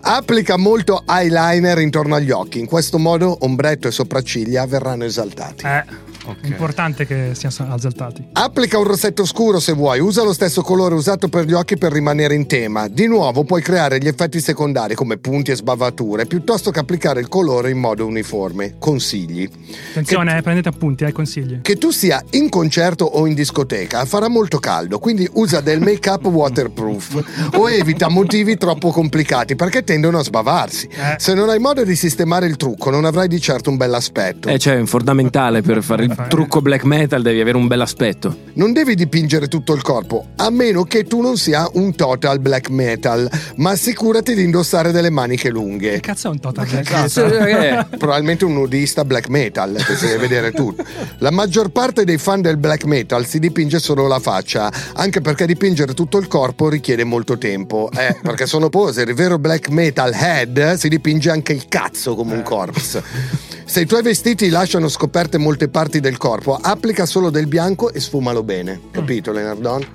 Applica molto eyeliner intorno agli occhi. In questo modo ombretto e sopracciglia verranno esaltati. Eh, importante che siano azzaltati. Applica un rossetto scuro se vuoi, usa lo stesso colore usato per gli occhi per rimanere in tema. Di nuovo puoi creare gli effetti secondari come punti e sbavature piuttosto che applicare il colore in modo uniforme. Consigli. Attenzione, eh, prendete appunti, hai consigli. Che tu sia in concerto o in discoteca farà molto caldo, quindi usa del make-up waterproof o evita motivi troppo complicati perché tendono a sbavarsi. Eh. Se non hai modo di sistemare il trucco non avrai di certo un bell'aspetto. Eh, cioè, è fondamentale per fare il trucco black metal, devi avere un bel aspetto. Non devi dipingere tutto il corpo, a meno che tu non sia un total black metal, ma assicurati di indossare delle maniche lunghe. Che cazzo è un total black Cazzo, metal? è? Probabilmente un nudista black metal, che si deve vedere tutto. La maggior parte dei fan del black metal si dipinge solo la faccia, anche perché dipingere tutto il corpo richiede molto tempo. Eh, perché sono poser, il vero black metal head si dipinge anche il cazzo come un corpse. Se i tuoi vestiti lasciano scoperte molte parti del corpo, applica solo del bianco e sfumalo bene. Capito, Leonardon?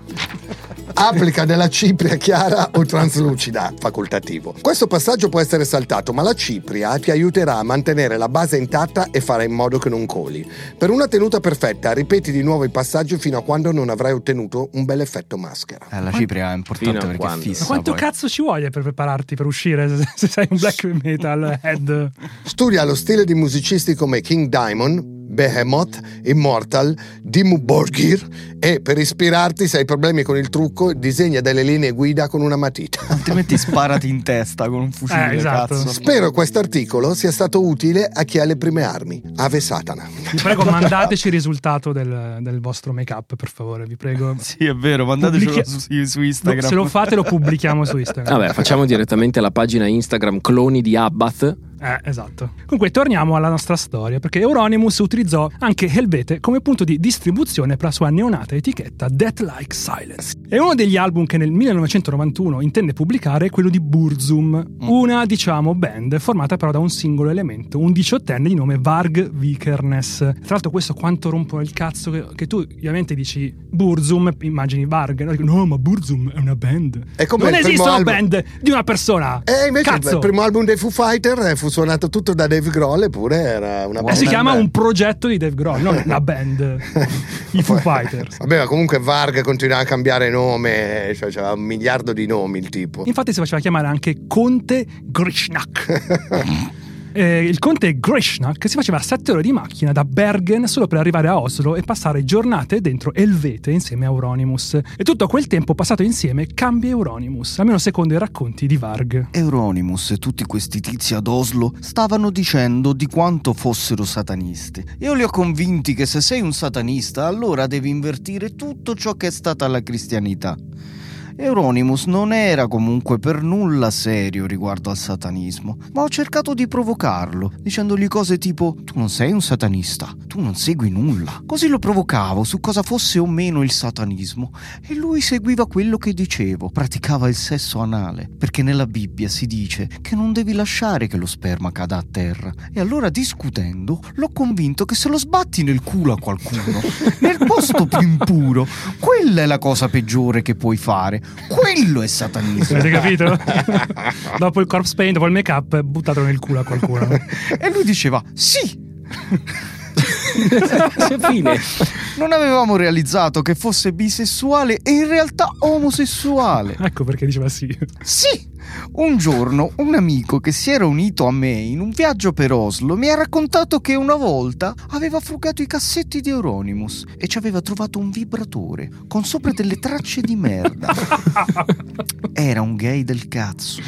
Applica della cipria chiara o translucida, facoltativo. Questo passaggio può essere saltato, ma la cipria ti aiuterà a mantenere la base intatta e fare in modo che non coli. Per una tenuta perfetta, ripeti di nuovo i passaggi fino a quando non avrai ottenuto un bel effetto maschera. Eh, la cipria è importante perché quando? fissa Ma quanto poi. cazzo ci vuole per prepararti per uscire se sei un black metal head? Studia lo stile di musicisti come King Diamond, Behemoth, Immortal, Dimmu Borgir e per ispirarti se hai problemi con il trucco disegna delle linee guida con una matita. Altrimenti sparati in testa con un fucile, Eh, esatto. cazzo. Spero quest'articolo sia stato utile a chi ha le prime armi. Ave Satana. Vi prego, mandateci il risultato del, del vostro make-up, per favore, vi prego. Sì, è vero, mandatecelo Pubblichi- su, su Instagram. Se lo fate lo pubblichiamo su Instagram. Vabbè, facciamo direttamente la pagina Instagram cloni di Abbath. Eh, esatto. Comunque torniamo alla nostra storia, perché Euronymous utilizzò anche Helvete come punto di distribuzione per la sua neonata etichetta Death Like Silence. E uno degli album che nel 1991 intende pubblicare è quello di Burzum, una, diciamo, band formata però da un singolo elemento, un diciottenne di nome Varg Vikernes. Tra l'altro questo quanto rompono il cazzo che, che tu ovviamente dici Burzum, immagini Varg, no, no ma Burzum è una band. È come non esistono album- band di una persona. E invece Cazzo. il primo album dei Foo Fighter eh, fu suonato tutto da Dave Grohl eppure era una Eh, band. si chiama un progetto di Dave Grohl, non la band, i Foo Fighters. Vabbè, ma comunque Varg continuava a cambiare nome, cioè c'aveva un miliardo di nomi il tipo. Infatti si faceva chiamare anche Conte Grishnak. Eh, il conte Grishnak si faceva 7 ore di macchina da Bergen solo per arrivare a Oslo e passare giornate dentro Elvete insieme a Euronymous. E tutto quel tempo passato insieme cambia Euronymous, almeno secondo i racconti di Varg. Euronymous e tutti questi tizi ad Oslo stavano dicendo di quanto fossero satanisti. Io li ho convinti che se sei un satanista allora devi invertire tutto ciò che è stata la cristianità. Euronymous non era comunque per nulla serio riguardo al satanismo, ma ho cercato di provocarlo, dicendogli cose tipo tu non sei un satanista, tu non segui nulla. Così lo provocavo su cosa fosse o meno il satanismo e lui seguiva quello che dicevo, praticava il sesso anale, perché nella Bibbia si dice che non devi lasciare che lo sperma cada a terra. E allora discutendo l'ho convinto che se lo sbatti nel culo a qualcuno, nel posto più impuro, quella è la cosa peggiore che puoi fare. Quello è satanismo. Avete capito? dopo il corpse paint, dopo il make-up, buttatelo nel culo a qualcuno. E lui diceva sì. Fine. Non avevamo realizzato che fosse bisessuale e in realtà omosessuale. Ecco perché diceva sì. Sì! Un giorno un amico che si era unito a me in un viaggio per Oslo mi ha raccontato che una volta aveva frugato i cassetti di Euronymous e ci aveva trovato un vibratore con sopra delle tracce di merda. Era un gay del cazzo.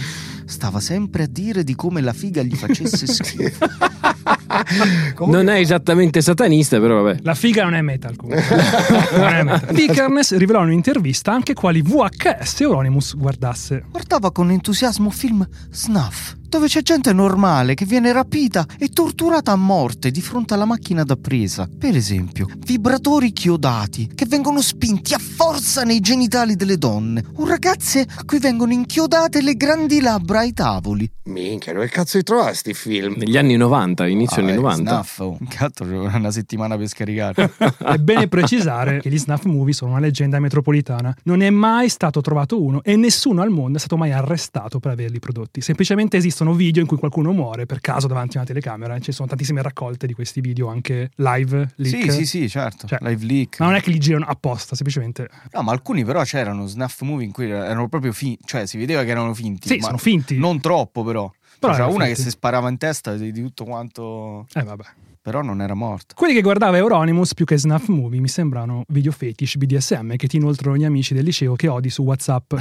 Stava sempre a dire di come la figa gli facesse schifo. Non è esattamente satanista, però vabbè. La figa non è metal comunque. non è metal. Vikernes rivelò in un'intervista anche quali VHS Euronymous guardasse. Guardava con entusiasmo film Snuff, dove c'è gente normale che viene rapita e torturata a morte di fronte alla macchina da presa. Per esempio, vibratori chiodati che vengono spinti a forza nei genitali delle donne, o ragazze a cui vengono inchiodate le grandi labbra ai tavoli. Minchia, dove cazzo li trovasti sti film? Negli anni 90, inizio anni 90. Snuff, oh. Cazzo, una settimana per scaricare. È bene precisare che gli snuff movie sono una leggenda metropolitana. Non è mai stato trovato uno e nessuno al mondo è stato mai arrestato per averli prodotti. Semplicemente esistono video in cui qualcuno muore per caso davanti a una telecamera. Ci sono tantissime raccolte di questi video anche live, leak. sì, sì, sì, certo. Cioè, Live leak. Ma non è che li girano apposta, semplicemente. No, ma alcuni però c'erano snuff movie in cui erano proprio finti, cioè si vedeva che erano finti. Sì, ma sono finti. Non troppo però. Però C'era erano una finti. che si sparava in testa di, di tutto quanto... Eh vabbè. Però non era morta. Quelli che guardava Euronymous più che snuff movie mi sembrano video fetish BDSM che ti inoltrano gli amici del liceo che odi su WhatsApp.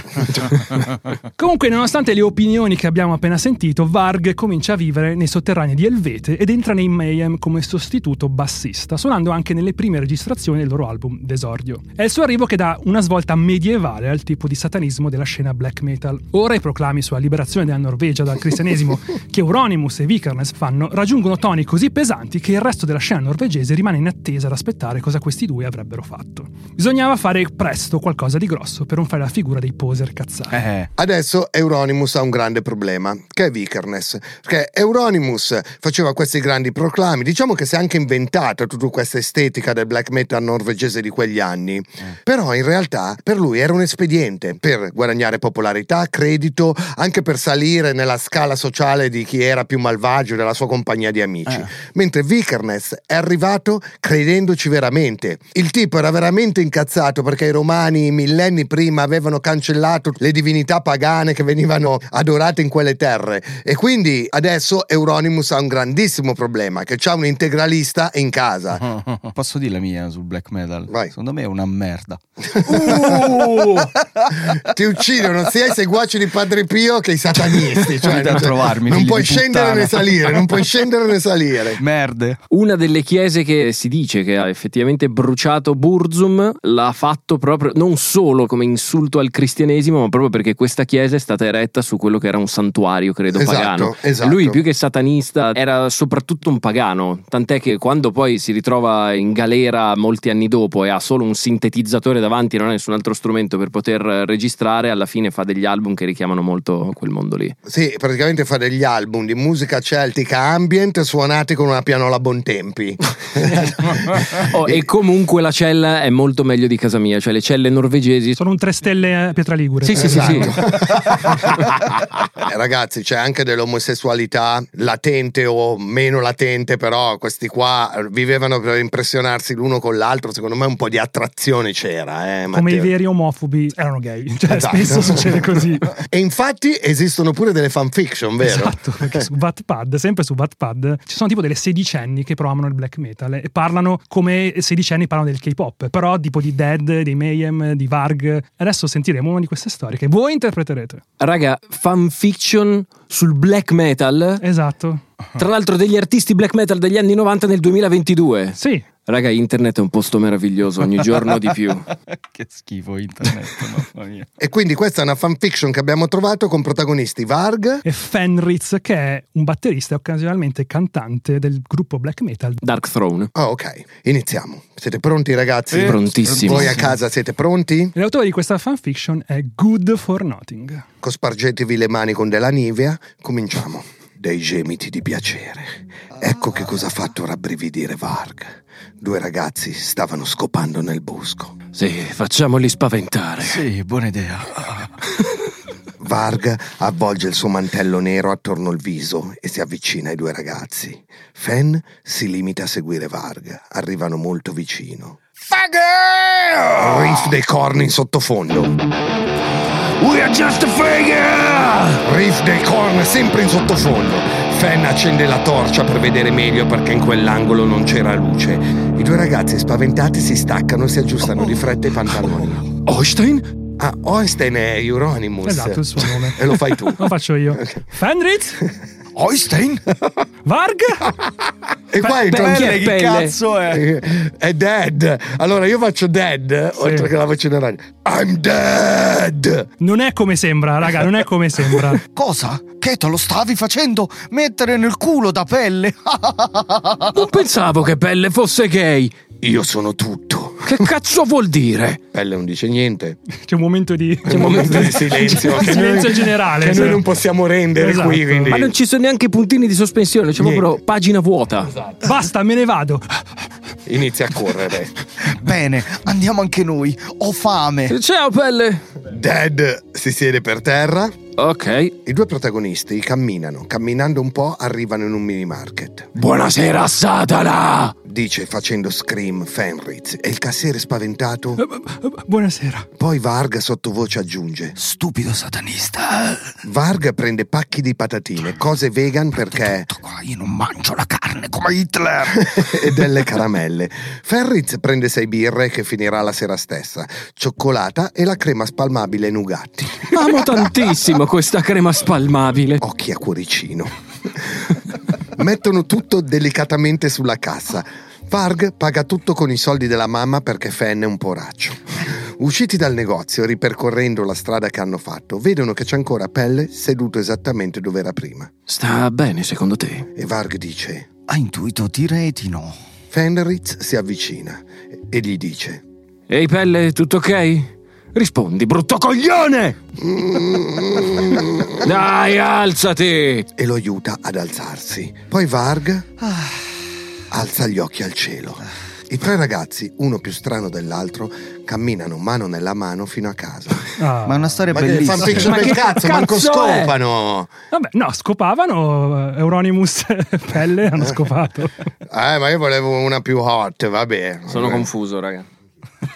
Comunque, nonostante le opinioni che abbiamo appena sentito, Varg comincia a vivere nei sotterranei di Elvete ed entra nei Mayhem come sostituto bassista, suonando anche nelle prime registrazioni del loro album d'esordio. È il suo arrivo che dà una svolta medievale al tipo di satanismo della scena black metal. Ora i proclami sulla liberazione della Norvegia dal cristianesimo che Euronymous e Vikernes fanno raggiungono toni così pesanti che il resto della scena norvegese rimane in attesa ad aspettare cosa questi due avrebbero fatto. Bisognava fare presto qualcosa di grosso per non fare la figura dei poser cazzati. Eh. Adesso Euronymous ha un grande problema, che è Vikernes. Perché Euronymous faceva questi grandi proclami, diciamo che si è anche inventato tutta questa estetica del black metal norvegese di quegli anni. Però in realtà per lui era un espediente per guadagnare popolarità, credito, anche per salire nella scala sociale di chi era più malvagio della sua compagnia di amici. Eh. Mentre Vikernes è arrivato credendoci veramente. Il tipo era veramente incazzato perché i romani millenni prima avevano cancellato le divinità pagane che venivano adorate in quelle terre e quindi adesso Euronymous ha un grandissimo problema che c'ha un integralista in casa. Posso dire la mia sul black metal? Vai. Secondo me è una merda. Ti uccidono sia i seguaci di Padre Pio che i satanisti. Cioè, non- trovarmi, non puoi scendere puttana. né salire, non puoi scendere né salire. Merde. Una delle chiese che si dice che ha effettivamente bruciato Burzum l'ha fatto proprio non solo come insulto al cristianesimo, ma proprio perché questa chiesa è stata eretta su quello che era un santuario, credo, Esatto, pagano. esatto. Lui più che satanista era soprattutto un pagano, tant'è che quando poi si ritrova in galera molti anni dopo e ha solo un sintetizzatore davanti non ha nessun altro strumento per poter registrare, alla fine fa degli album che richiamano molto quel mondo lì. Sì, praticamente fa degli album di musica celtica ambient suonati con una pianola Bontempi. Oh, e comunque la cella è molto meglio di casa mia, cioè le celle norvegesi Sono un tre stelle a Pietra Ligure. Sì, sì, sì, sì. Eh, Ragazzi, c'è anche dell'omosessualità latente o meno latente, però questi qua vivevano per impressionarsi l'uno con l'altro. Secondo me un po' di attrazione c'era. Eh, Come i veri omofobi erano gay. Cioè, Esatto. spesso succede così. E infatti esistono pure delle fanfiction, vero? Esatto, perché su Wattpad, sempre su Wattpad, ci sono tipo delle sedicenni che provano il black metal e parlano come sedicenni parlano del K-pop, però tipo di Dead, dei Mayhem, di Varg. Adesso sentiremo una di queste storie che voi interpreterete. Raga, fanfiction sul black metal. Esatto. Tra l'altro degli artisti black metal degli anni 90 nel 2022. Sì. Raga, internet è un posto meraviglioso, ogni giorno di più. che schifo internet, mamma mia. E quindi questa è una fanfiction che abbiamo trovato con protagonisti Varg. E Fenritz, che è un batterista e occasionalmente cantante del gruppo black metal. Dark Throne. Oh, ok, iniziamo. Siete pronti, ragazzi? Eh, Prontissimo. Voi a casa siete pronti? L'autore di questa fanfiction è Good for Nothing. Cospargetevi le mani con della Nivea. Cominciamo. Dei gemiti di piacere. Ecco che cosa ha fatto rabbrividire Varg. Due ragazzi stavano scopando nel bosco. Sì, facciamoli spaventare. Sì, buona idea. Varg avvolge il suo mantello nero attorno al viso e si avvicina ai due ragazzi. Fen si limita a seguire Varg. Arrivano molto vicino. Riff dei corni in sottofondo. We are just a figure! Riff dei corn sempre in sottofondo. Fen accende la torcia per vedere meglio perché in quell'angolo non c'era luce. I due ragazzi spaventati si staccano e si aggiustano di fretta i pantaloni. Oystein? Ah, Oystein è Euronymous. Esatto, il suo nome. E lo fai tu. Lo faccio io. Fenritz? Oystein? Varg? E qua il Pelle, che cazzo è? È dead. Allora io faccio dead, oltre che la voce in radio. I'm dead. Non è come sembra, raga, non è come sembra. Cosa? Che te lo stavi facendo mettere nel culo da pelle? Non pensavo che Pelle fosse gay. Io sono tutto. Che cazzo vuol dire? Pelle non dice niente. C'è un momento di... C'è un momento di silenzio. C'è un che silenzio noi- generale. Che noi non possiamo rendere Esatto. qui. Quindi. Ma non ci sono neanche puntini di sospensione, c'è Niente. proprio pagina vuota. Basta, me ne vado. Inizia a correre. Bene, andiamo anche noi. Ho fame. Ciao Pelle. Dead si siede per terra. Ok. I due protagonisti camminano. Camminando un po' arrivano in un mini market. Buonasera Satana. Dice facendo scream Fenritz. E il cassiere spaventato. Buonasera. Poi Varg sottovoce aggiunge. Stupido satanista. Varg prende pacchi di patatine, cose vegan perché. Tutto qua, io non mangio la carne come Hitler. e delle caramelle. Ferritz prende sei birre che finirà la sera stessa, cioccolata e la crema spalmabile Nugatti. Amo tantissimo questa crema spalmabile. Occhi a cuoricino. Mettono tutto delicatamente sulla cassa. Varg paga tutto con i soldi della mamma perché Fen è un poraccio. Usciti dal negozio, ripercorrendo la strada che hanno fatto, vedono che c'è ancora Pelle seduto esattamente dove era prima. Sta bene secondo te? E Varg dice: Ha intuito, direi di no. Fenritz si avvicina e gli dice: Ehi Pelle, tutto ok? Rispondi, brutto coglione! Dai, alzati! e lo aiuta ad alzarsi. Poi Varg alza gli occhi al cielo. I tre ragazzi, uno più strano dell'altro, camminano mano nella mano fino a casa. Ah. Ma è una storia Ma bellissima. Ma del che cazzo, manco cazzo è? scopano! Vabbè, no, scopavano. eh, Euronymous e Pelle hanno scopato. Eh, ma io volevo una più hot, vabbè. Sono Vabbè. confuso, raga.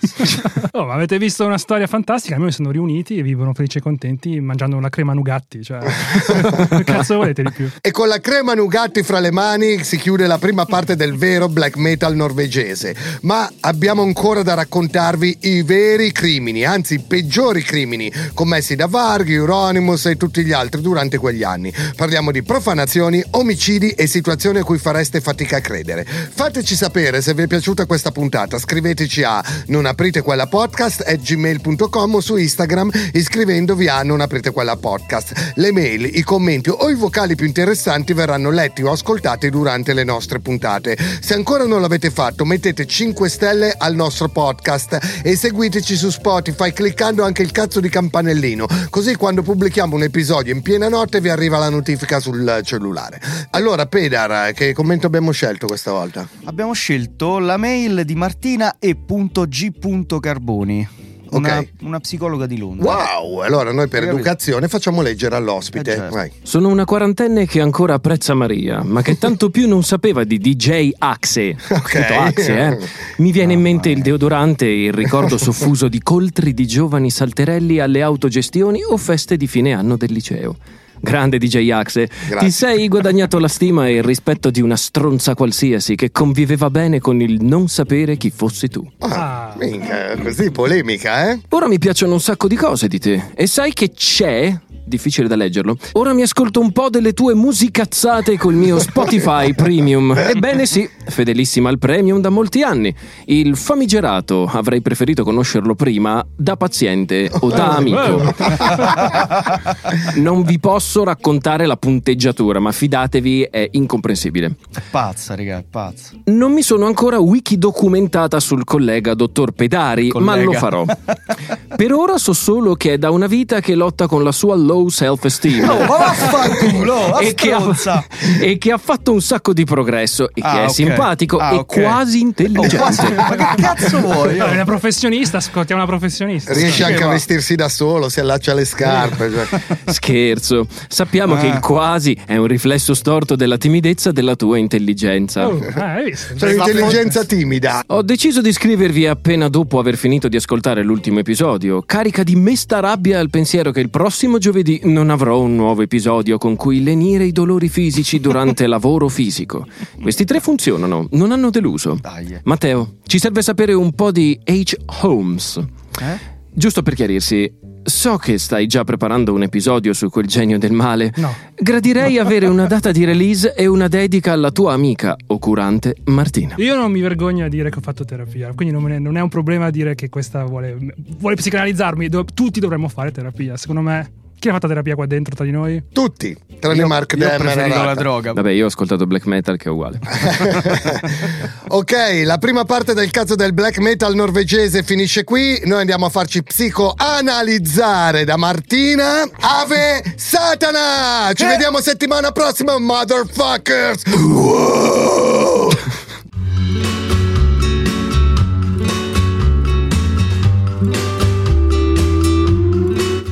Oh, ma avete visto una storia fantastica? Almeno sono riuniti e vivono felici e contenti mangiando una crema Nugatti. Cioè, che cazzo volete di più? E con la crema Nugatti fra le mani si chiude la prima parte del vero black metal norvegese. Ma abbiamo ancora da raccontarvi i veri crimini, anzi i peggiori crimini commessi da Varghi, Euronymous e tutti gli altri durante quegli anni. Parliamo di profanazioni, omicidi e situazioni a cui fareste fatica a credere. Fateci sapere se vi è piaciuta questa puntata, scriveteci a non aprite quella podcast at gmail.com o su Instagram iscrivendovi a non aprite quella podcast. Le mail, i commenti o i vocali più interessanti verranno letti o ascoltati durante le nostre puntate. Se ancora non l'avete fatto, mettete 5 stelle al nostro podcast e seguiteci su Spotify cliccando anche il cazzo di campanellino, così quando pubblichiamo un episodio in piena notte vi arriva la notifica sul cellulare. Allora, Pedar, che commento abbiamo scelto questa volta? Abbiamo scelto la mail di Martina e G. Carboni. Una, Ok. una psicologa di Londra. Wow, allora noi per educazione facciamo leggere all'ospite. Eh, certo. Vai. Sono una quarantenne che ancora apprezza Maria, ma che tanto più non sapeva di DJ Axe. Scritto Axe, eh. Mi viene in mente il deodorante e il ricordo soffuso di coltri di giovani salterelli alle autogestioni o feste di fine anno del liceo. Grande DJ Axe, Grazie. ti sei guadagnato la stima e il rispetto di una stronza qualsiasi che conviveva bene con il non sapere chi fossi tu. Ah, minchia, così polemica, eh? Ora mi piacciono un sacco di cose di te. E sai che c'è? Difficile da leggerlo. Ora mi ascolto un po' delle tue musicazzate col mio Spotify Premium. Ebbene sì, fedelissima al Premium da molti anni. Il famigerato avrei preferito conoscerlo prima da paziente o da amico. Non vi posso raccontare la punteggiatura, ma fidatevi, è incomprensibile. È pazza, raga, è pazza. Non mi sono ancora wiki documentata sul collega dottor Pedari, ma Collega. lo farò. Per ora so solo che è da una vita che lotta con la sua low self-esteem. Oh, ma vaffanculo, e, che ha, stronza. e che ha fatto un sacco di progresso e Ah, che è ok. simpatico Ah, e ok. quasi intelligente. Oh, quasi- ma che cazzo vuoi? No, è una professionista, ascoltiamo una professionista. Riesce anche Che a vestirsi da solo, si allaccia le scarpe. cioè. Scherzo. Sappiamo Ah. che il quasi è un riflesso storto della timidezza della tua intelligenza. Oh, ah, hai visto? C'è un'intelligenza timida. Ho deciso di scrivervi appena dopo aver finito di ascoltare l'ultimo episodio, carica di mesta rabbia al pensiero che il prossimo giovedì non avrò un nuovo episodio con cui lenire i dolori fisici durante lavoro fisico. Questi tre funzionano, non hanno deluso. Dai. Matteo, ci serve sapere un po' di H. Holmes. Eh? Giusto per chiarirsi, so che stai già preparando un episodio su quel genio del male. No. Gradirei avere una data di release e una dedica alla tua amica o curante Martina. Io non mi vergogno a dire che ho fatto terapia, quindi non, è, non è un problema dire che questa vuole, vuole psicanalizzarmi. Do- tutti dovremmo fare terapia, secondo me. Chi ha fatto terapia qua dentro tra di noi? Tutti, tranne Io, Mark io preferito la Arata. droga. Vabbè, io ho ascoltato black metal che è uguale. ok, la prima parte del cazzo del black metal norvegese finisce qui. Noi andiamo a farci psicoanalizzare da Martina. Ave Satana! Ci vediamo settimana prossima, motherfuckers! Wow!